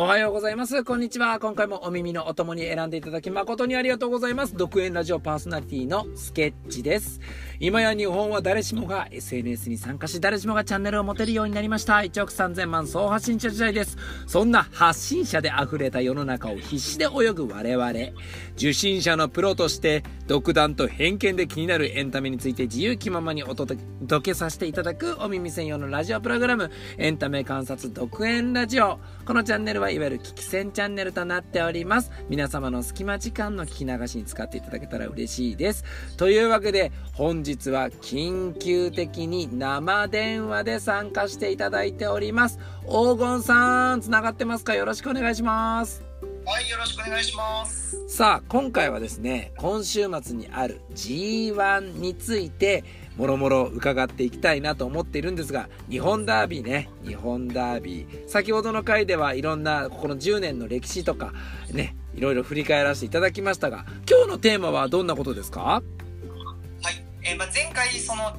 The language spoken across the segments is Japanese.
おはようございます。こんにちは。今回もお耳のお供に選んでいただき誠にありがとうございます。独演ラジオパーソナリティのスケッチです。今や日本は誰しもが SNS に参加し、誰しもがチャンネルを持てるようになりました。1億3000万総発信者時代です。そんな発信者で溢れた世の中を必死で泳ぐ我々。受信者のプロとして、独断と偏見で気になるエンタメについて自由気ままにお届けさせていただくお耳専用のラジオプログラム、エンタメ観察独演ラジオ。このチャンネルはいわゆる聞き戦チャンネルとなっております。皆様の隙間時間の聞き流しに使っていただけたら嬉しいです。というわけで、本日は緊急的に生電話で参加していただいております。黄金さん、つながってますか？よろしくお願いします。はい、よろしくお願いします。さあ、今回はですね、今週末にある G1 について、もろもろ伺っていきたいなと思っているんですが、日本ダービーね、日本ダービー。先ほどの回ではいろんな、ここの10年の歴史とか、ね、いろいろ振り返らせていただきましたが、今日のテーマはどんなことですか？はい、えー、まあ、前回その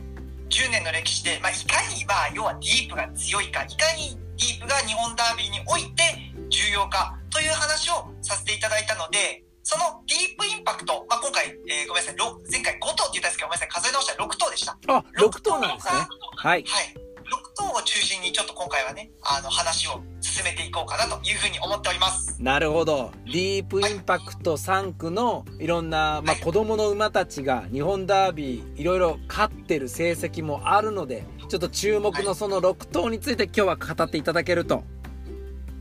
10年の歴史で、まあ、いかに、まあ、要はディープが強いか、いかにディープが日本ダービーにおいて重要かという話をさせていただいたので、そのディープインパクト、まあ、今回、えー、ごめんなさい、前回5頭って言ったんですけど、ごめんなさい、数え直したら6頭でした。あ、6頭なんですね。はい。はい。6頭を中心にちょっと今回はね、あの話を進めていこうかなというふうに思っております。なるほど。ディープインパクト3区のいろんな、まあ、子供の馬たちが日本ダービーいろいろ勝ってる成績もあるので、ちょっと注目のその6頭について今日は語っていただけると。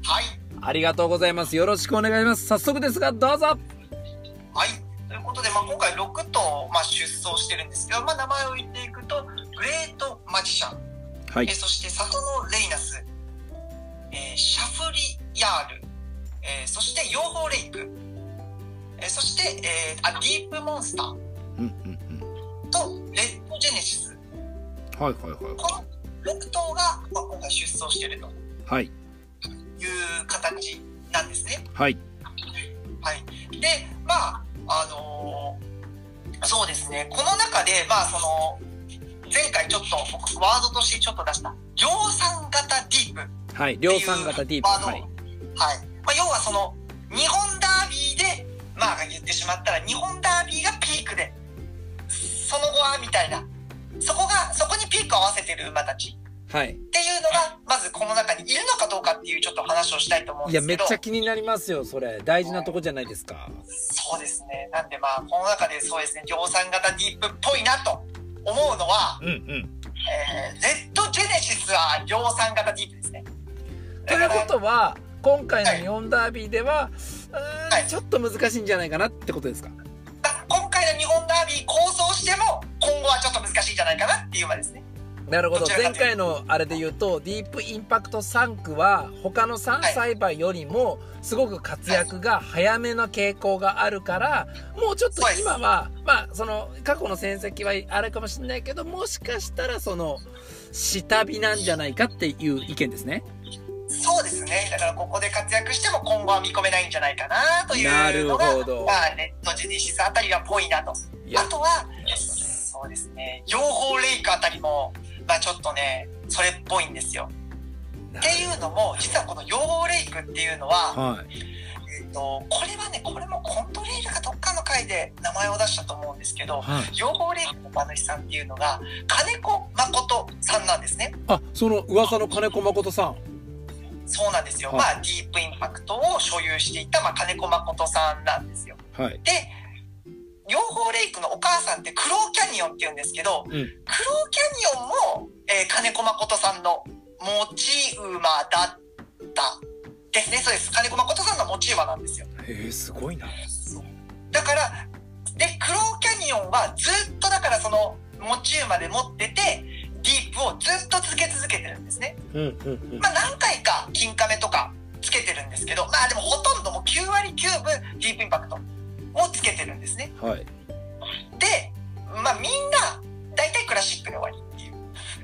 はい。ありがとうございます。よろしくお願いします。早速ですが、どうぞ。はい。ということで、まあ、今回6頭、まあ、出走してるんですけど、まあ、名前を言っていくと、グレートマジシャン、はい、えそして里のレイナス、えー、シャフリヤール、えー、そして養蜂レイク、えー、そして、えー、あディープモンスター、うんうんうん、とレッドジェネシス、はいはいはい、この6頭が、まあ、今回出走してると、はい、いう形なんですね。はい、はい、でまああのー、そうですね。この中でまあその前回ちょっと僕ワードとしてちょっと出した量産型ディープはい量産型ディープはい、はいまあ、要はその日本ダービーでまあ言ってしまったら日本ダービーがピークでその後はみたいなそこがそこにピークを合わせてる馬たちはい。っていうのが、まずこの中にいるのかどうかっていうちょっと話をしたいと思うんですけど。いや、めっちゃ気になりますよ、それ。大事なとこじゃないですか。そうですね。なんでまあ、この中でそうですね、量産型ディープっぽいなと思うのは、うんうん。えー、Z ジェネシスは量産型ディープ。ということは、今回の日本ダービーでは、はい、ちょっと難しいんじゃないかなってことですか？今回の日本ダービー構想しても、今後はちょっと難しいんじゃないかなっていう馬ですね。なるほど。前回のあれで言うとディープインパクト3区は他の3歳馬よりもすごく活躍が早めの傾向があるからもうちょっと今はまあその過去の戦績はあれかもしれないけどもしかしたらその下火なんじゃないかっていう意見ですね。そうですね。だからここで活躍しても今後は見込めないんじゃないかなというのが、なるほどまあ、ネットジェネシスあたりがぽいなと。あとは、そうですね、養蜂レイクあたりも、がちょっとね、それっぽいんですよ。っていうのも、実はこの養蜂レイクっていうのは、はい、えーと、これはね、これもコントレールかどっかの回で名前を出したと思うんですけど、はい、養蜂レイクの馬主さんっていうのが、金子誠さんなんですね。あ、その噂の金子誠さん。そうなんですよ。はい、まあ、ディープインパクトを所有していた、まあ、金子誠さんなんですよ。はい、で、養蜂レイクのお母さんってクローキャニオンって言うんですけど、うん、クローキャニオンも、えー、金子誠さんの持ち馬だったですね。そうです。金子誠さんの持ち馬なんですよ。へえ、すごいな。だから、で、クローキャニオンはずっとだからその持ち馬で持ってて、ディープをずっと続け続けてるんですね。うんうんうん、まあ何回か金亀とかつけてるんですけど、まあでもほとんどもう9割9分ディープインパクト。をつけてるんですね。はい、で、まあ、みんな大体クラシックで終わりっていう。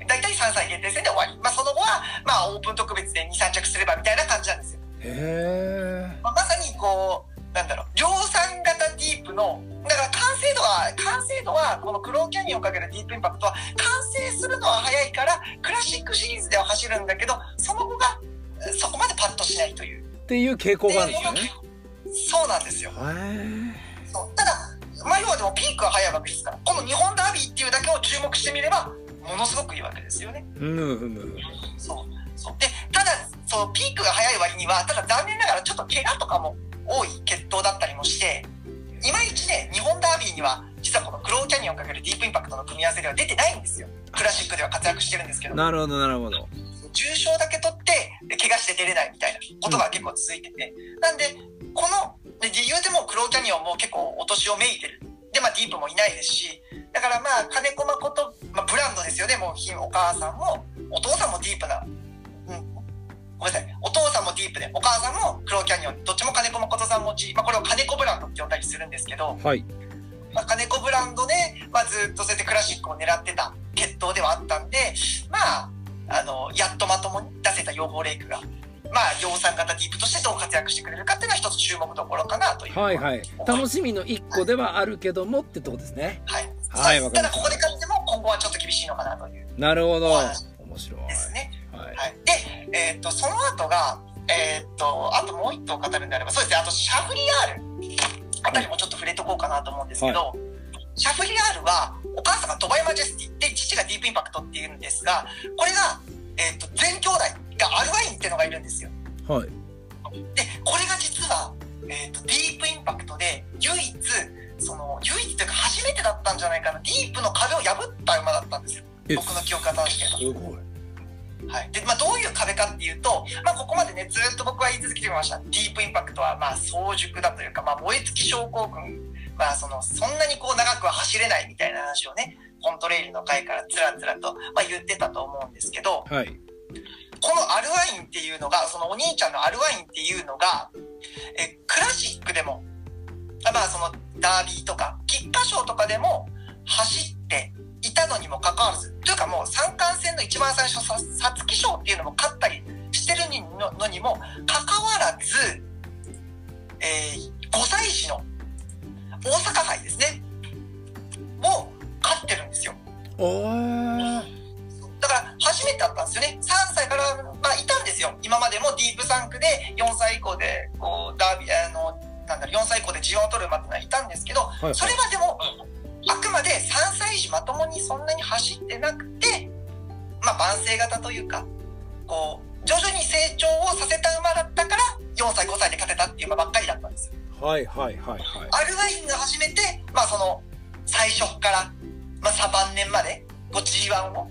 大体3歳限定戦で終わり。まあ、その後は、まあ、オープン特別で2、3着すればみたいな感じなんですよ。へまあ、まさにこう、なんだろう、量産型ディープの、だから度は、完成度は、このクローキャニオンをかけるディープインパクトは、完成するのは早いから、クラシックシリーズでは走るんだけど、その後が、そこまでパッとしないという。っていう傾向があるんですよね。そうなんですよ。そうただ、まあ、要はでもピークが早いわけですから、この日本ダービーっていうだけを注目してみれば、ものすごくいいわけですよね。うん、うん、そう。そう。で、ただ、そのピークが早い割には、ただ残念ながらちょっと怪我とかも多いには、実はこのクローキャニオンかけるディープインパクトの組み合わせでは出てないんですよ。クラシックでは活躍してるんですけど。なるほど、なるほど。重傷だけ取って、怪我して出れないみたいなことが結構続いてて。うん、なんで、この、で理由でもクローキャニオンも結構お年をめいてる。で、まあディープもいないですし、だからまあ金子誠、まあブランドですよね、もうお母さんも、お父さんもディープな、うん、ごめんなさい、お父さんもディープで、お母さんもクローキャニオン、どっちも金子誠さん持ち、まあこれを金子ブランドって呼んだりするんですけど、はい。まあ、金子ブランドで、まあ、ずっとそうやってクラシックを狙ってた決闘ではあったんで、まあ、あの、やっとまともに出せた養蜂レイクが、まあ、量産型ディープとしてどう活躍してくれるかっていうのは一つ注目どころかなという。はいはい。楽しみの一個ではあるけどもってとこですね。はい。はい、ただここで勝っても今後はちょっと厳しいのかなという。なるほど。面白い。ですね。はい。はい、で、えっ、ー、と、その後が、えっ、ー、と、あともう一頭語るんであれば、そうですね、あとシャフリヤール。あたりもちょっと触れとこうかなと思うんですけど、はい、シャフリヤールは、お母さんがドバイマジェスティで、父がディープインパクトっていうんですが、これが、えっ、ー、と、全兄弟がアルワインっていうのがいるんですよ。はい。で、これが実は、えっ、ー、と、ディープインパクトで、唯一、その、唯一というか初めてだったんじゃないかな、ディープの壁を破った馬だったんですよ。僕の記憶が正しければ。はい。で、まあ、どういう壁かっていうと、まあ、ここまでね、ずっと僕は言い続けてきました。ディープインパクトは、まあ、早熟だというか、まあ、燃え尽き症候群、まあ、その、そんなにこう長くは走れないみたいな話をね、コントレイルの回からつらつらと、まあ、言ってたと思うんですけど、はい。このアルワインっていうのが、そのお兄ちゃんのアルワインっていうのが、え、クラシックでも、まあ、その、ダービーとか、菊花賞とかでも走っていたのにもかかわらず、というかもう三冠戦の一番最初、皐月賞っていうのも勝ったりしてるのにもかかわらず、えー、5歳児の大阪杯ですね、を勝ってるんですよ。だから初めてだったんですよね。3歳から、まあいたんですよ。今までもディープサンクで4歳以降で、こう、ダービー、あの、なんだろう、4歳以降で G1 を取る馬ってのはいたんですけど、はいはい、それはでも、3歳児まともにそんなに走ってなくて、まあ、慢性型というか、こう、徐々に成長をさせた馬だったから、4歳、5歳で勝てたっていう馬ばっかりだったんですよ。はいはいはいはい。アルワインが初めて、まあその、最初から、まあサバン年まで、こう G1 を、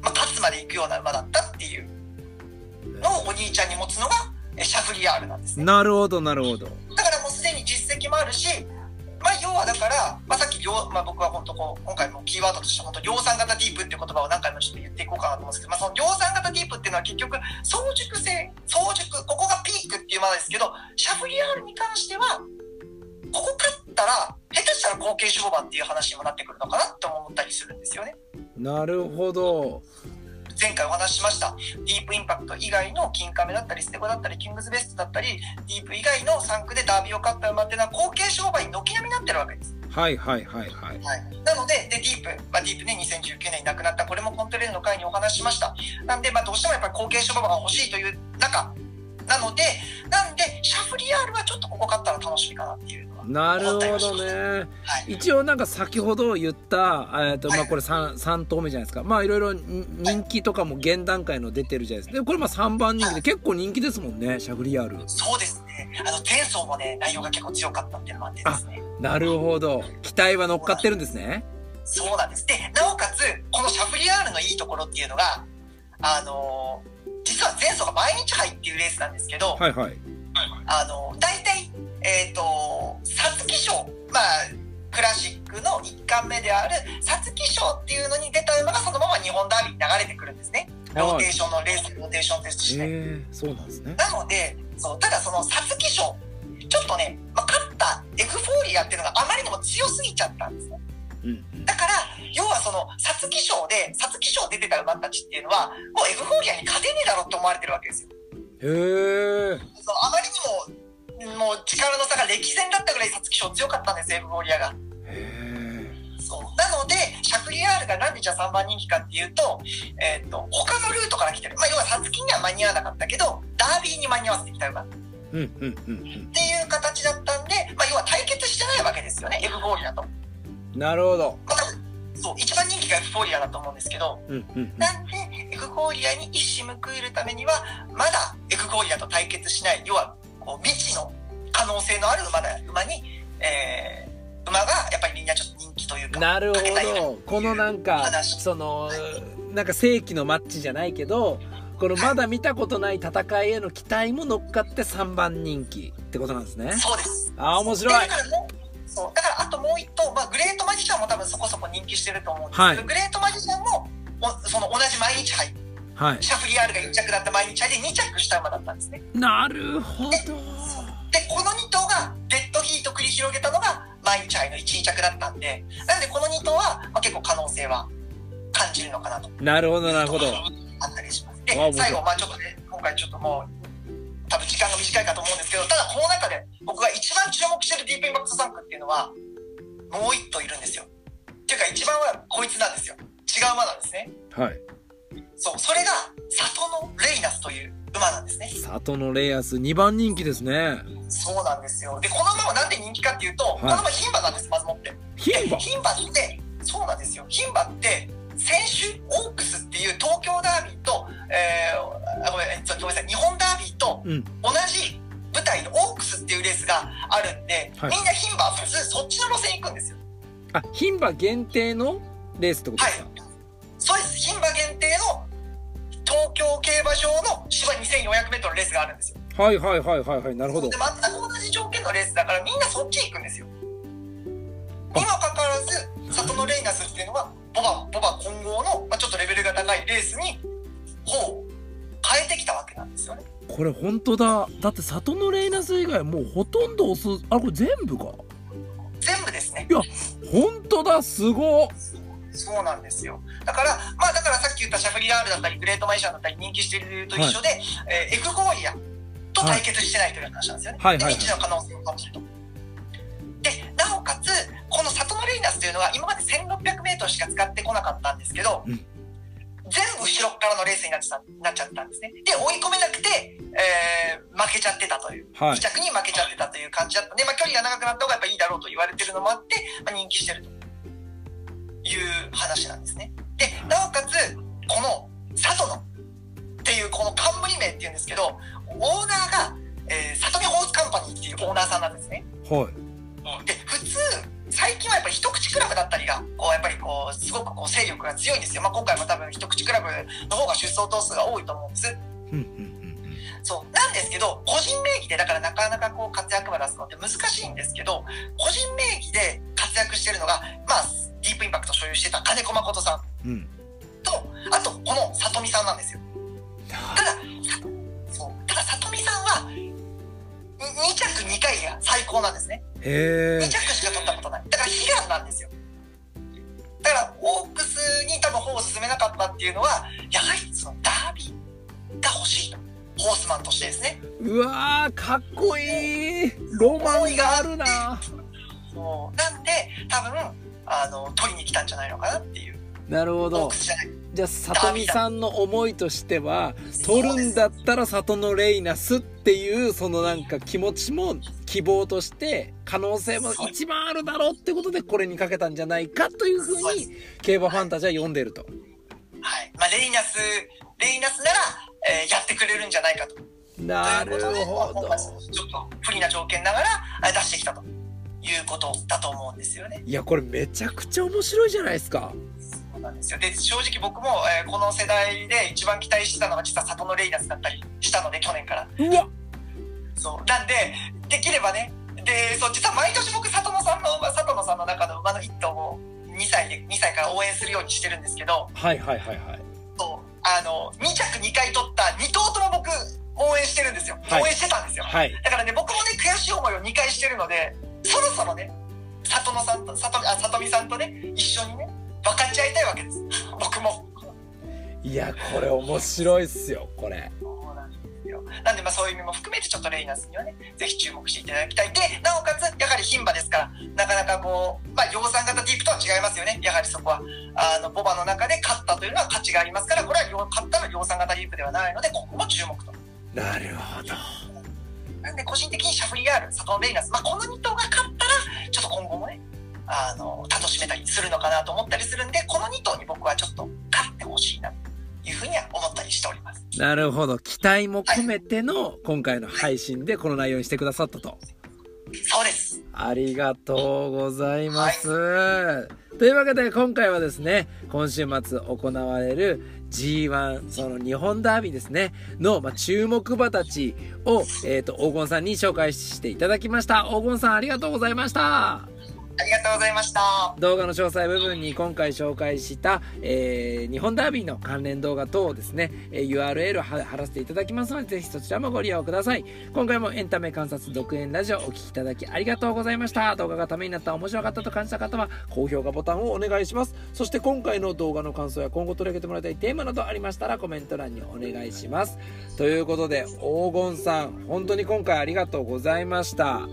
まあ勝つまで行くような馬だったっていうのをお兄ちゃんに持つのが、シャフリヤールなんですね。なるほどなるほど。だからもうすでに実績もあるし、まあ、要はだから、まあ、さっき、まあ、僕は本当こう、今回もキーワードとして本当量産型ディープっていう言葉を何回もちょっと言っていこうかなと思うんですけど、まあ、その量産型ディープっていうのは結局、早熟性、早熟、ここがピークっていうものですけど、シャフリヤールに関しては、ここ勝ったら、下手したら後継勝負っていう話にもなってくるのかなって思ったりするんですよね。なるほど。前回お話ししました、ディープインパクト以外の金亀だったり、ステゴだったり、キングズベストだったり、ディープ以外の3区でダービーを勝った馬っていうのは後継商売に軒並みになってるわけです。はいはいはいはい。はい、なので、で、ディープ、まあ、ディープね、2019年に亡くなった、これもコントレールの会にお話ししました。なんで、まあ、どうしてもやっぱり後継商売が欲しいという中、なので、なんで、シャフリヤールはちょっとここ勝ったら楽しみかなっていう。なるほどね、はい、一応なんか先ほど言った、えーとまあ、これ 3, 3頭目じゃないですか。まあいろいろ人気とかも現段階の出てるじゃないですか。でこれまあ3番人気で結構人気ですもんねシャグリヤール。そうですね。あの前走もね内容が結構強かったっていうのもあってですね。なるほど。期待は乗っかってるんですね。そうなんです。でなおかつこのシャフリヤールのいいところっていうのがあの実は前走が毎日杯っていうレースなんですけど、はいはい、あの大体えっ、ー、と、皐月賞、まあ、クラシックの1巻目である皐月賞っていうのに出た馬がそのまま日本ダービーに流れてくるんですね。ローテーションのレース、ローテーションテストして。えそうなんですね。なので、そう、ただその皐月賞、ちょっとね、まあ、勝ったエフフォーリアっていうのがあまりにも強すぎちゃったんですね。うん、だから、要はその、皐月賞で、皐月賞出てた馬たちっていうのは、もうエフフォーリアに勝てねえだろって思われてるわけですよ。へえ。そうあまりにももう力の差が歴然だったぐらい皐月賞強かったんですよ、エフフォーリアが。そうなので、シャフリヤールがなんでじゃあ3番人気かっていうと、えっ、ー、と、他のルートから来てる。まあ、要は皐月には間に合わなかったけど、ダービーに間に合わせてきた馬。っていう形だったんで、まあ、要は対決してないわけですよねエフフォーリアと。なるほど。まあ、そう一番人気がエフフォーリアだと思うんですけど、なんでエフフォーリアに一矢報いるためにはまだエフフォーリアと対決しない要はこう未知の可能性のある馬だ馬に、えー、馬がやっぱりみんなちょっと人気というかなるほどこのなんかその、なんか正規のマッチじゃないけどこのまだ見たことない戦いへの期待も乗っかって3番人気ってことなんですね。そうです。ああ、面白い。だからそう。だからあともう一頭、まあ、グレートマジシャンも多分そこそこ人気してると思うんですけど、はい、グレートマジシャンも、その同じ毎日杯。はい。シャフリヤールが1着だった毎日杯で2着した馬だったんですね。なるほど。で、この2頭がデッドヒート繰り広げたのが毎日杯の1、2着だったんで、なのでこの2頭は、まあ、結構可能性は感じるのかなと。なるほど、なるほど。あったりします。で、最後、まあちょっとね、今回ちょっともう、多分時間が短いかと思うんですけど、ただこの中で僕が一番注目してるディープインパクトサンクっていうのは、もう一頭いるんですよ。っていうか一番はこいつなんですよ。違う馬なんですね。はい。そう、それが、里のレイナスという馬なんですね。里のレイナス、2番人気ですね。そうなんですよ。で、この馬はなんで人気かっていうと、はい、この馬牝馬なんです、まずもって。牝馬？牝馬って、そうなんですよ。牝馬って、先週オークスっていう東京ダービーと、えー、ごめんごめんなさい日本ダービーと同じ舞台のオークスっていうレースがあるんで、みんな牝馬普通そっちの路線行くんですよあ牝馬限定のレースってことですか、はい、そうです京競馬場の芝 2400m のレースがあるんですよはいはいはいはいはいなるほどで全く同じ条件のレースだからみんなそっち行くんですよにもかかわらず里のレイナスっていうのはボバ、ボバ混合の、まあ、ちょっとレベルが高いレースに、ほう、変えてきたわけなんですよね。これ本当だ。だって里のレイナス以外もうほとんど押す、あ、これ全部か。全部ですね。いや、本当だ、すごそうなんですよ。だから、まあだからさっき言ったシャフリヤールだったり、グレートマイシャンだったり人気していると一緒で、はい、えー、エフゴーリアと対決してないという話なんですよね。はい、はい、で、未知の可能性を感じると。で、なおかつ、この里のレイナスというのは今まで 1600m しか使ってこなかったんですけど、うん、全部後ろからのレースになっちゃなっちゃったんですね。で、追い込めなくて、えー、負けちゃってたという、はい、2着に負けちゃってたという感じだったんで、まあ、距離が長くなった方がやっぱいいだろうと言われてるのもあって、まあ、人気してるという話なんですね。で、なおかつ、この里のっていうこの冠名っていうんですけど、オーナーが、えー、里見ホースカンパニーっていうオーナーさんなんですね。はい。で普通最近はやっぱり一口クラブだったりがこうやっぱりこうすごくこう勢力が強いんですよ、まあ、今回も多分一口クラブの方が出走頭数が多いと思うんです。そうなんですけど個人名義でだからなかなかこう活躍馬出すのって難しいんですけど個人名義で活躍してるのがまあプインパクト所有してた金子誠さん、うん、とあとこの里見さんなんですよ。ただそうただ里見さんは2着2回が最高なんですね。へ2着しか取ったことない。だから悲願なんですよ。だからオークスに多分歩を進めなかったっていうのは、やはりそのダービーが欲しいと。ホースマンとしてですね。うわー、かっこいいロマンがあるなそう。なんで、多分、あの、取りに来たんじゃないのかなっていう。なるほど。じゃあ、里見さんの思いとしては、取るんだったら里のレイナスっていう、そのなんか気持ちも希望として、可能性も一番あるだろうってことでこれにかけたんじゃないかというふうに、競馬ファンタジーは読んでると。はい。まあ、レイナス、レイナスなら、えー、やってくれるんじゃないかと。なるほど。ちょっと不利な条件ながら出してきたということだと思うんですよね。いや、これめちゃくちゃ面白いじゃないですか。なんですよ。で、正直僕も、えー、この世代で一番期待してたのが実は里のレイナスだったりしたので、去年から。うわそう。なんで、できればね、で、そう、実は毎年僕、里野さんの、里野さんの中の馬の一頭を2歳で、2歳から応援するようにしてるんですけど、はいはいはいはい。そう、あの、2着2回取った2頭とも僕、応援してるんですよ。はい、応援してたんですよ。はい。だからね、僕もね、悔しい思いを2回してるので、そろそろね、里野さんと、里あ里見さんとね、一緒にね、分かち合いたいわけです。僕も。いやこれ面白いっすよこれ。そうなんですよ。なんでまあそういう意味も含めてちょっとレイナスにはねぜひ注目していただきたい。でなおかつやはり牝馬ですからなかなかこうまあ量産型ディープとは違いますよね。やはりそこはあのボバの中で勝ったというのは価値がありますからこれは勝ったの量産型ディープではないのでここも注目と。なるほどなんで個人的にシャフリヤール、佐藤レイナス、まあ、この2頭が勝ったら、ちょっと今後もね、あの、楽しめたりするのかなと思ったりするんで、この2頭に僕はちょっと勝ってほしいな、というふうには思ったりしております。なるほど。期待も込めての今回の配信でこの内容にしてくださったと。そうです。ありがとうございます。はい、というわけで今回はですね、今週末行われる G1、その日本ダービーですね、の、まあ、注目馬たちを、えっ、ー、と、黄金さんに紹介していただきました。黄金さんありがとうございました。ありがとうございました。動画の詳細部分に今回紹介した、えー、日本ダービーの関連動画等をですね、えー、URL 貼らせていただきますので、ぜひそちらもご利用ください。今回もエンタメ観察独演ラジオお聴きいただきありがとうございました。動画がためになった面白かったと感じた方は、高評価ボタンをお願いします。そして今回の動画の感想や今後取り上げてもらいたいテーマなどありましたらコメント欄にお願いします。ということで、黄金さん、本当に今回ありがとうございました。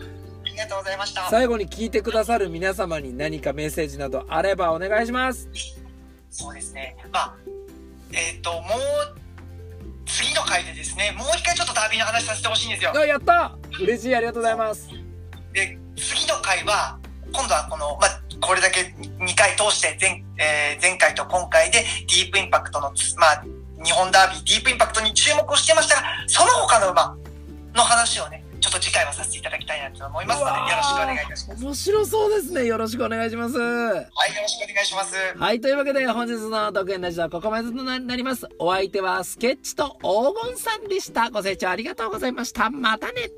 がとうございました。最後に聞いてくださる皆様に何かメッセージなどあればお願いします。そうですね。まあ、えっ、ー、と、もう、次の回でですね、もう一回ちょっとダービーの話させてほしいんですよ。あ、やった嬉しい、ありがとうございます。で、次の回は、今度はこの、まあ、これだけ2回通して前、えー、前回と今回でディープインパクトの、まあ、日本ダービー、ディープインパクトに注目をしてましたが、その他の馬の話をね、ちょっと次回はさせていただきたいなと思いますので、よろしくお願いいたします。面白そうですね。よろしくお願いします。はい、よろしくお願いします。はい、というわけで本日の独演ラジオはここまでとなります。お相手はスケッチと黄金さんでした。ご清聴ありがとうございました。またね。